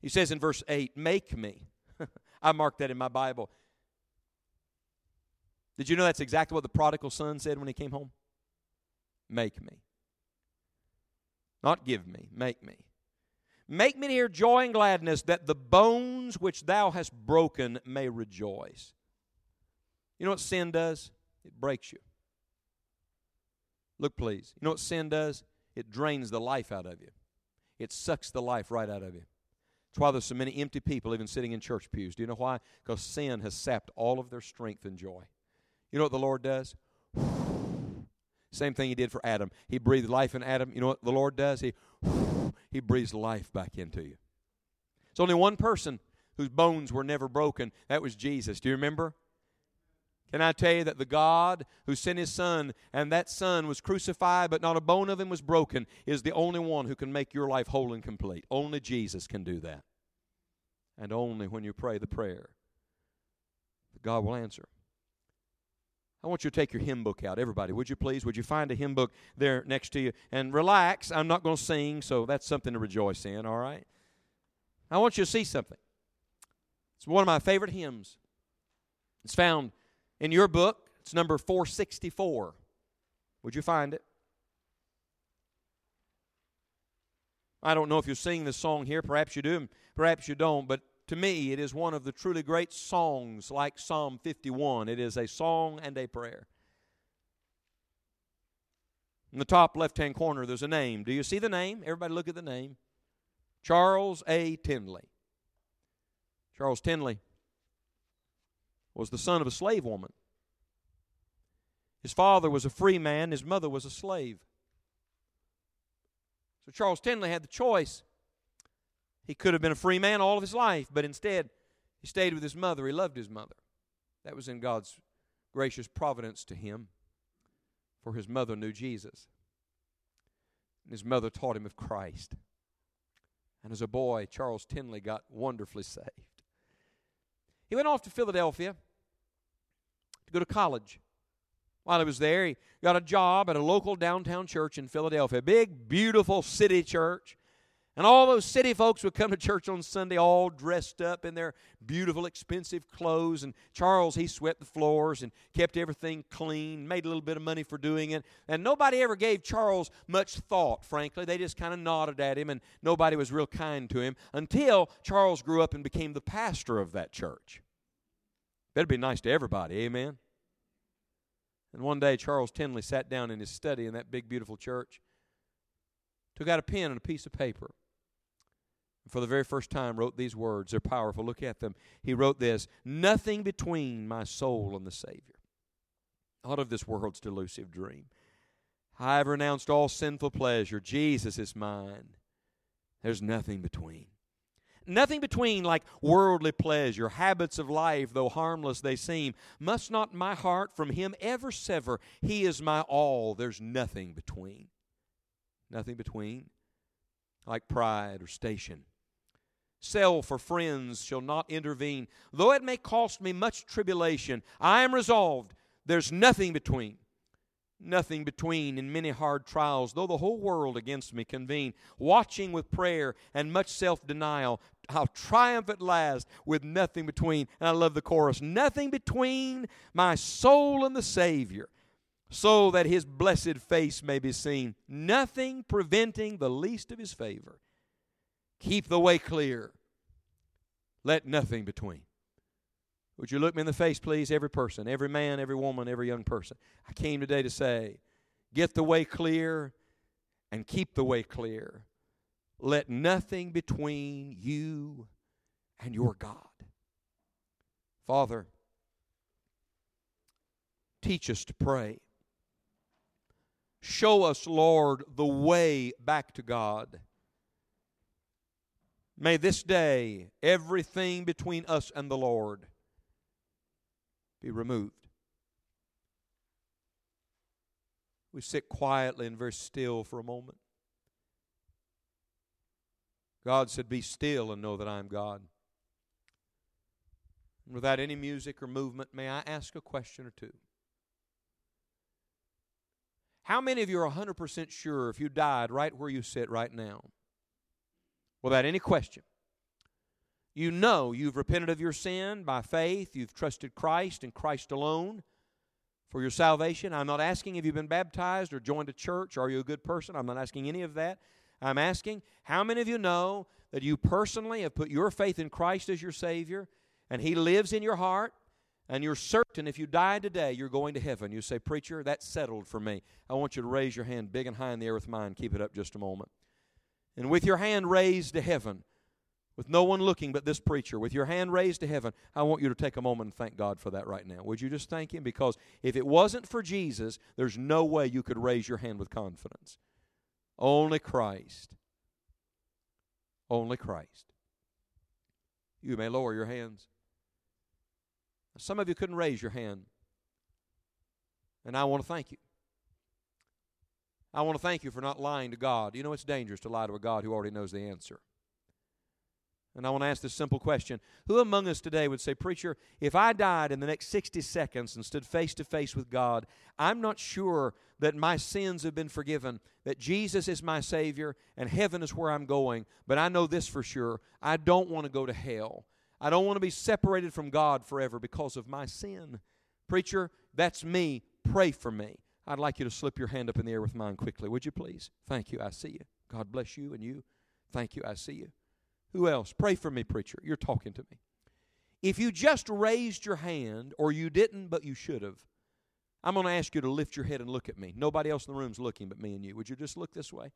He says in verse 8, Make me. I marked that in my Bible. Did you know that's exactly what the prodigal son said when he came home? Make me. Not give me, make me. Make me to hear joy and gladness that the bones which thou hast broken may rejoice. You know what sin does? It breaks you. Look, please. You know what sin does? It drains the life out of you, it sucks the life right out of you. That's why there's so many empty people even sitting in church pews. Do you know why? Because sin has sapped all of their strength and joy. You know what the Lord does? Same thing He did for Adam. He breathed life in Adam. You know what the Lord does? He He breathes life back into you. It's only one person whose bones were never broken. That was Jesus. Do you remember? Can I tell you that the God who sent his son and that son was crucified, but not a bone of him was broken, is the only one who can make your life whole and complete? Only Jesus can do that. And only when you pray the prayer, God will answer. I want you to take your hymn book out. Everybody, would you please? Would you find a hymn book there next to you? And relax. I'm not going to sing, so that's something to rejoice in, all right? I want you to see something. It's one of my favorite hymns. It's found in your book, it's number 464. Would you find it? I don't know if you sing this song here. Perhaps you do, perhaps you don't. But to me, it is one of the truly great songs like Psalm 51. It is a song and a prayer. In the top left hand corner, there's a name. Do you see the name? Everybody look at the name Charles A. Tindley. Charles Tindley was the son of a slave woman. His father was a free man, his mother was a slave. So Charles Tindley had the choice. He could have been a free man all of his life, but instead, he stayed with his mother. He loved his mother. That was in God's gracious providence to him, for his mother knew Jesus. And his mother taught him of Christ. And as a boy, Charles Tindley got wonderfully saved. He went off to Philadelphia go to college. While he was there, he got a job at a local downtown church in Philadelphia, big, beautiful city church. And all those city folks would come to church on Sunday all dressed up in their beautiful, expensive clothes. And Charles, he swept the floors and kept everything clean, made a little bit of money for doing it. And nobody ever gave Charles much thought, frankly. They just kind of nodded at him, and nobody was real kind to him until Charles grew up and became the pastor of that church. Better be nice to everybody, amen? And one day, Charles Tindley sat down in his study in that big, beautiful church, took out a pen and a piece of paper, and for the very first time wrote these words. They're powerful. Look at them. He wrote this Nothing between my soul and the Savior. Out of this world's delusive dream. I have renounced all sinful pleasure. Jesus is mine. There's nothing between. Nothing between like worldly pleasure, habits of life, though harmless they seem. Must not my heart from him ever sever? He is my all. There's nothing between. Nothing between. Like pride or station. Self or friends shall not intervene. Though it may cost me much tribulation, I am resolved. There's nothing between nothing between in many hard trials, though the whole world against me convene, watching with prayer and much self denial. I'll triumph at last with nothing between. And I love the chorus nothing between my soul and the Savior, so that his blessed face may be seen, nothing preventing the least of his favor. Keep the way clear, let nothing between. Would you look me in the face, please? Every person, every man, every woman, every young person. I came today to say, get the way clear and keep the way clear. Let nothing between you and your God. Father, teach us to pray. Show us, Lord, the way back to God. May this day everything between us and the Lord be removed. We sit quietly and very still for a moment. God said, Be still and know that I am God. And without any music or movement, may I ask a question or two? How many of you are 100% sure if you died right where you sit right now, without any question, you know you've repented of your sin by faith, you've trusted Christ and Christ alone for your salvation? I'm not asking if you've been baptized or joined a church, are you a good person? I'm not asking any of that. I'm asking how many of you know that you personally have put your faith in Christ as your Savior and He lives in your heart? And you're certain if you die today, you're going to heaven. You say, Preacher, that's settled for me. I want you to raise your hand big and high in the air with mine. Keep it up just a moment. And with your hand raised to heaven, with no one looking but this preacher, with your hand raised to heaven, I want you to take a moment and thank God for that right now. Would you just thank Him? Because if it wasn't for Jesus, there's no way you could raise your hand with confidence. Only Christ. Only Christ. You may lower your hands. Some of you couldn't raise your hand. And I want to thank you. I want to thank you for not lying to God. You know, it's dangerous to lie to a God who already knows the answer. And I want to ask this simple question Who among us today would say, Preacher, if I died in the next 60 seconds and stood face to face with God, I'm not sure that my sins have been forgiven, that Jesus is my Savior, and heaven is where I'm going, but I know this for sure I don't want to go to hell. I don't want to be separated from God forever because of my sin. Preacher, that's me. Pray for me. I'd like you to slip your hand up in the air with mine quickly, would you please? Thank you. I see you. God bless you and you. Thank you. I see you. Who else? Pray for me, preacher. You're talking to me. If you just raised your hand, or you didn't, but you should have, I'm going to ask you to lift your head and look at me. Nobody else in the room is looking but me and you. Would you just look this way?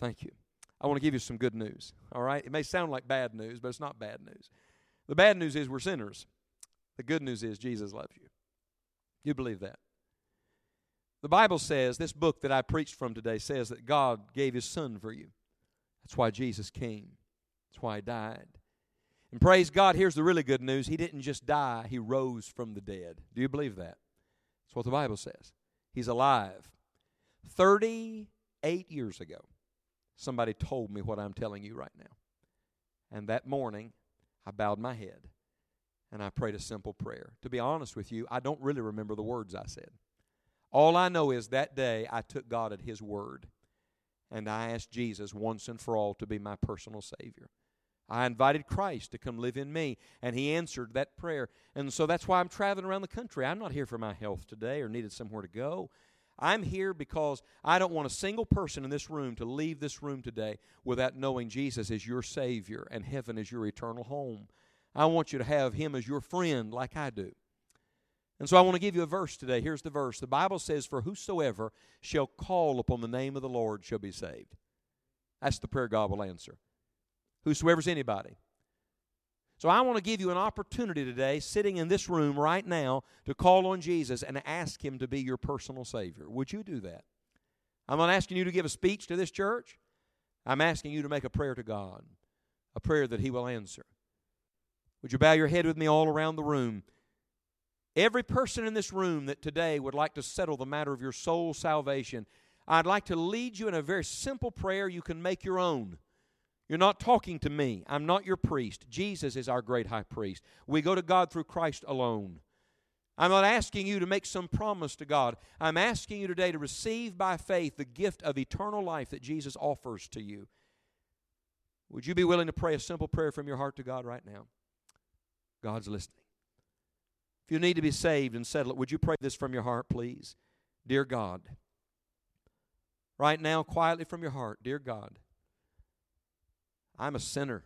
Thank you. I want to give you some good news. All right? It may sound like bad news, but it's not bad news. The bad news is we're sinners. The good news is Jesus loves you. You believe that? The Bible says, this book that I preached from today says that God gave His Son for you. That's why Jesus came. That's why he died. And praise God, here's the really good news. He didn't just die, he rose from the dead. Do you believe that? That's what the Bible says. He's alive. 38 years ago, somebody told me what I'm telling you right now. And that morning, I bowed my head and I prayed a simple prayer. To be honest with you, I don't really remember the words I said. All I know is that day I took God at His word and I asked Jesus once and for all to be my personal Savior. I invited Christ to come live in me, and He answered that prayer. And so that's why I'm traveling around the country. I'm not here for my health today or needed somewhere to go. I'm here because I don't want a single person in this room to leave this room today without knowing Jesus is your Savior and heaven is your eternal home. I want you to have Him as your friend like I do. And so I want to give you a verse today. Here's the verse. The Bible says, For whosoever shall call upon the name of the Lord shall be saved. That's the prayer God will answer. Whosoever's anybody. So I want to give you an opportunity today, sitting in this room right now, to call on Jesus and ask Him to be your personal Savior. Would you do that? I'm not asking you to give a speech to this church. I'm asking you to make a prayer to God, a prayer that He will answer. Would you bow your head with me all around the room? Every person in this room that today would like to settle the matter of your soul salvation, I'd like to lead you in a very simple prayer you can make your own. You're not talking to me. I'm not your priest. Jesus is our great high priest. We go to God through Christ alone. I'm not asking you to make some promise to God. I'm asking you today to receive by faith the gift of eternal life that Jesus offers to you. Would you be willing to pray a simple prayer from your heart to God right now? God's listening. If you need to be saved and settle it, would you pray this from your heart, please? Dear God, right now, quietly from your heart, dear God, I'm a sinner.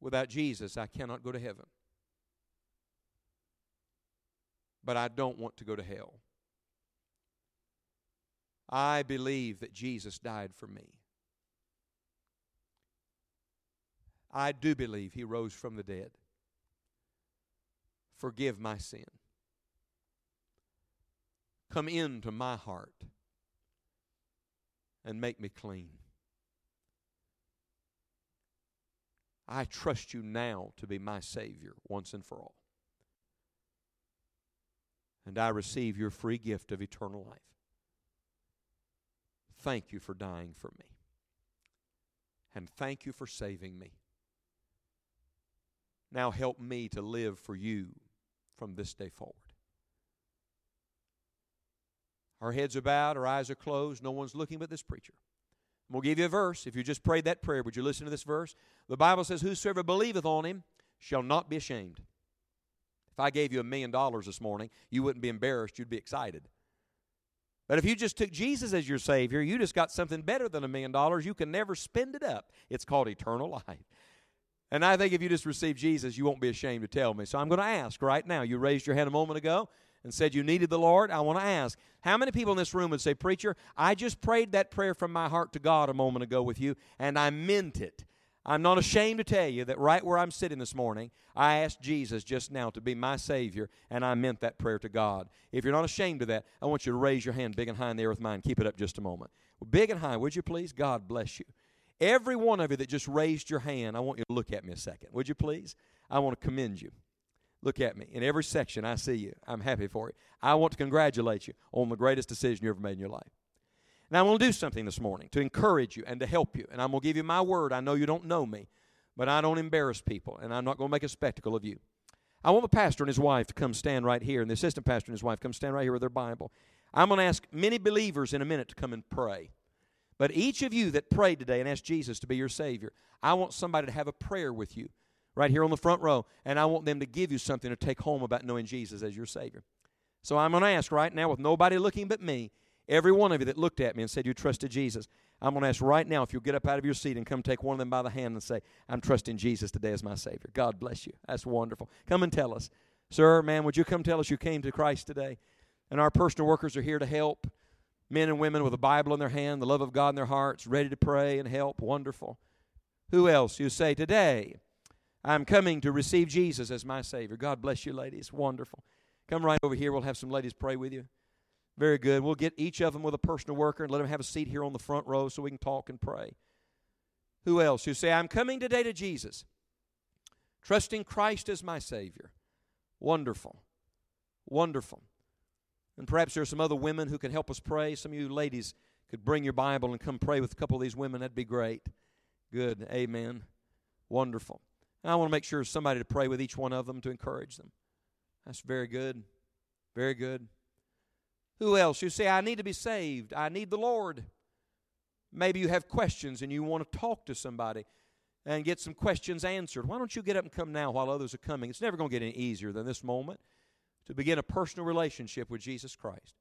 Without Jesus, I cannot go to heaven. But I don't want to go to hell. I believe that Jesus died for me. I do believe he rose from the dead forgive my sin. Come into my heart and make me clean. I trust you now to be my Savior once and for all. And I receive your free gift of eternal life. Thank you for dying for me. And thank you for saving me. Now help me to live for you from this day forward. Our heads are bowed, our eyes are closed, no one's looking but this preacher. We'll give you a verse. If you just prayed that prayer, would you listen to this verse? The Bible says, Whosoever believeth on him shall not be ashamed. If I gave you a million dollars this morning, you wouldn't be embarrassed, you'd be excited. But if you just took Jesus as your Savior, you just got something better than a million dollars. You can never spend it up. It's called eternal life. And I think if you just receive Jesus, you won't be ashamed to tell me. So I'm going to ask right now. You raised your hand a moment ago and said you needed the Lord. I want to ask how many people in this room would say, Preacher, I just prayed that prayer from my heart to God a moment ago with you, and I meant it. I'm not ashamed to tell you that right where I'm sitting this morning, I asked Jesus just now to be my Savior, and I meant that prayer to God. If you're not ashamed of that, I want you to raise your hand big and high in the air with mine. Keep it up just a moment. Big and high, would you please? God bless you. Every one of you that just raised your hand, I want you to look at me a second. Would you please? I want to commend you. Look at me. In every section, I see you. I'm happy for you. I want to congratulate you on the greatest decision you ever made in your life. Now, I'm going to do something this morning to encourage you and to help you. And I'm going to give you my word. I know you don't know me, but I don't embarrass people, and I'm not going to make a spectacle of you. I want the pastor and his wife to come stand right here, and the assistant pastor and his wife come stand right here with their Bible. I'm going to ask many believers in a minute to come and pray. But each of you that prayed today and asked Jesus to be your Savior, I want somebody to have a prayer with you right here on the front row, and I want them to give you something to take home about knowing Jesus as your Savior. So I'm going to ask right now, with nobody looking but me, every one of you that looked at me and said you trusted Jesus, I'm going to ask right now if you'll get up out of your seat and come take one of them by the hand and say, I'm trusting Jesus today as my Savior. God bless you. That's wonderful. Come and tell us. Sir, man, would you come tell us you came to Christ today? And our personal workers are here to help men and women with a Bible in their hand, the love of God in their hearts, ready to pray and help. Wonderful. Who else? You say, Today, I'm coming to receive Jesus as my Savior. God bless you, ladies. Wonderful. Come right over here. We'll have some ladies pray with you. Very good. We'll get each of them with a personal worker and let them have a seat here on the front row so we can talk and pray. Who else? You say, I'm coming today to Jesus, trusting Christ as my Savior. Wonderful. Wonderful. And perhaps there are some other women who can help us pray. Some of you ladies could bring your Bible and come pray with a couple of these women. That'd be great. Good. Amen. Wonderful. And I want to make sure somebody to pray with each one of them to encourage them. That's very good. Very good. Who else? You say, I need to be saved. I need the Lord. Maybe you have questions and you want to talk to somebody and get some questions answered. Why don't you get up and come now while others are coming? It's never going to get any easier than this moment to begin a personal relationship with Jesus Christ.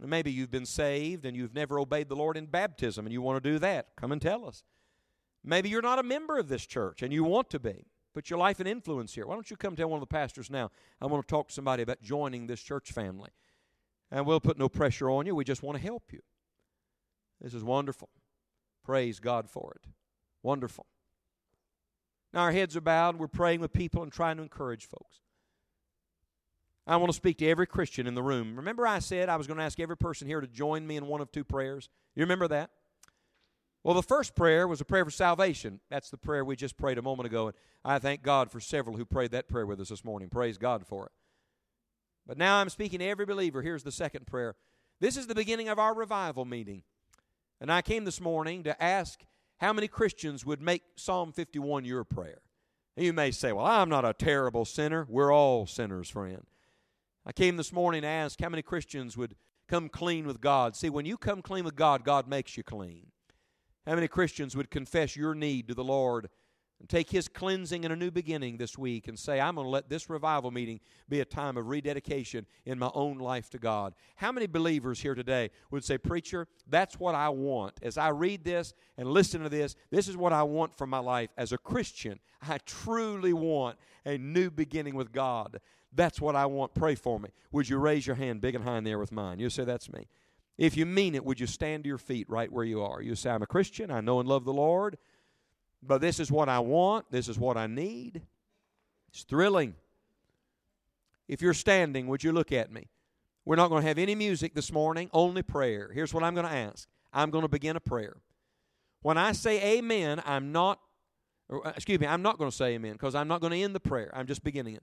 Maybe you've been saved and you've never obeyed the Lord in baptism and you want to do that. Come and tell us. Maybe you're not a member of this church and you want to be. Put your life and influence here. Why don't you come tell one of the pastors now? I want to talk to somebody about joining this church family. And we'll put no pressure on you. We just want to help you. This is wonderful. Praise God for it. Wonderful. Now our heads are bowed. We're praying with people and trying to encourage folks. I want to speak to every Christian in the room. Remember, I said I was going to ask every person here to join me in one of two prayers? You remember that? Well, the first prayer was a prayer for salvation. That's the prayer we just prayed a moment ago. And I thank God for several who prayed that prayer with us this morning. Praise God for it. But now I'm speaking to every believer. Here's the second prayer. This is the beginning of our revival meeting. And I came this morning to ask how many Christians would make Psalm 51 your prayer. And you may say, Well, I'm not a terrible sinner. We're all sinners, friend. I came this morning to ask how many Christians would come clean with God. See, when you come clean with God, God makes you clean. How many Christians would confess your need to the Lord and take His cleansing and a new beginning this week and say, I'm going to let this revival meeting be a time of rededication in my own life to God? How many believers here today would say, Preacher, that's what I want? As I read this and listen to this, this is what I want for my life. As a Christian, I truly want a new beginning with God. That's what I want. Pray for me. Would you raise your hand big and high in there with mine? You say, That's me. If you mean it, would you stand to your feet right where you are? You say, I'm a Christian. I know and love the Lord. But this is what I want. This is what I need. It's thrilling. If you're standing, would you look at me? We're not going to have any music this morning, only prayer. Here's what I'm going to ask I'm going to begin a prayer. When I say amen, I'm not, uh, excuse me, I'm not going to say amen because I'm not going to end the prayer. I'm just beginning it.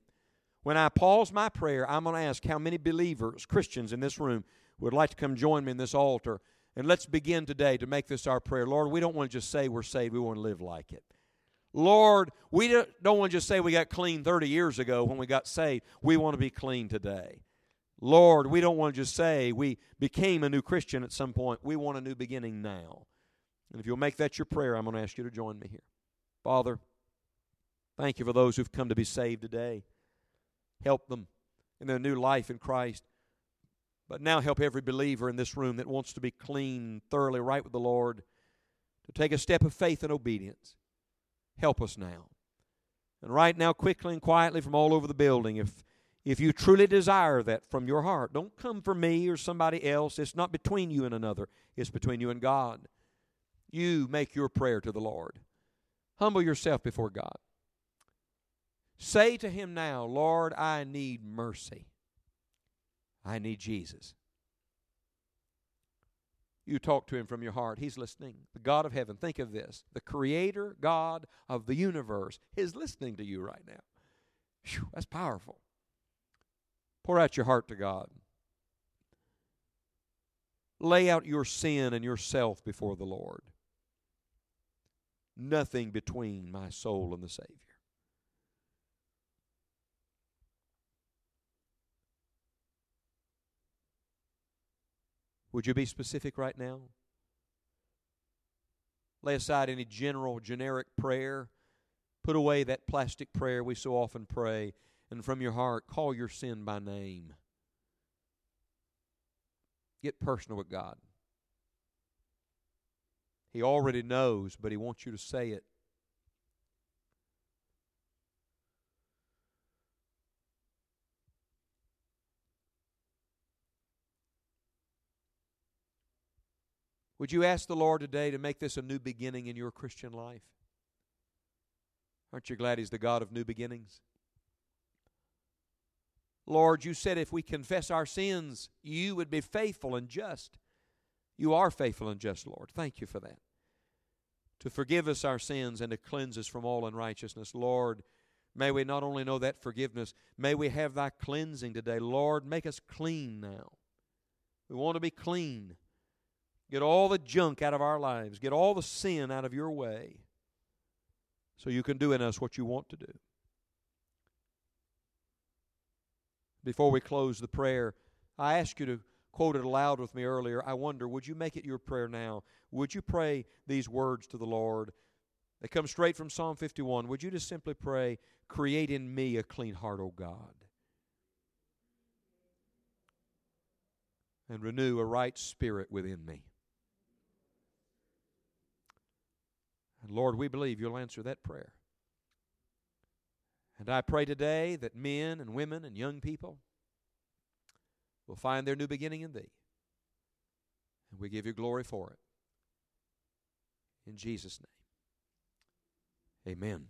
When I pause my prayer, I'm going to ask how many believers, Christians in this room, would like to come join me in this altar. And let's begin today to make this our prayer. Lord, we don't want to just say we're saved, we want to live like it. Lord, we don't want to just say we got clean 30 years ago when we got saved. We want to be clean today. Lord, we don't want to just say we became a new Christian at some point. We want a new beginning now. And if you'll make that your prayer, I'm going to ask you to join me here. Father, thank you for those who've come to be saved today. Help them in their new life in Christ. But now help every believer in this room that wants to be clean, thoroughly right with the Lord, to take a step of faith and obedience. Help us now. And right now, quickly and quietly from all over the building, if if you truly desire that from your heart, don't come for me or somebody else. It's not between you and another, it's between you and God. You make your prayer to the Lord. Humble yourself before God. Say to Him now, Lord, I need mercy. I need Jesus. You talk to Him from your heart. He's listening. The God of heaven, think of this the Creator God of the universe is listening to you right now. Whew, that's powerful. Pour out your heart to God. Lay out your sin and yourself before the Lord. Nothing between my soul and the Savior. Would you be specific right now? Lay aside any general, generic prayer. Put away that plastic prayer we so often pray and from your heart, call your sin by name. Get personal with God. He already knows, but He wants you to say it. Would you ask the Lord today to make this a new beginning in your Christian life? Aren't you glad He's the God of new beginnings? Lord, you said if we confess our sins, you would be faithful and just. You are faithful and just, Lord. Thank you for that. To forgive us our sins and to cleanse us from all unrighteousness. Lord, may we not only know that forgiveness, may we have thy cleansing today. Lord, make us clean now. We want to be clean. Get all the junk out of our lives, get all the sin out of your way so you can do in us what you want to do. before we close the prayer, I asked you to quote it aloud with me earlier. I wonder, would you make it your prayer now? Would you pray these words to the Lord? They come straight from Psalm 51. Would you just simply pray, Create in me a clean heart, O God, and renew a right spirit within me? And Lord, we believe you'll answer that prayer. And I pray today that men and women and young people will find their new beginning in Thee. And we give you glory for it. In Jesus' name, amen.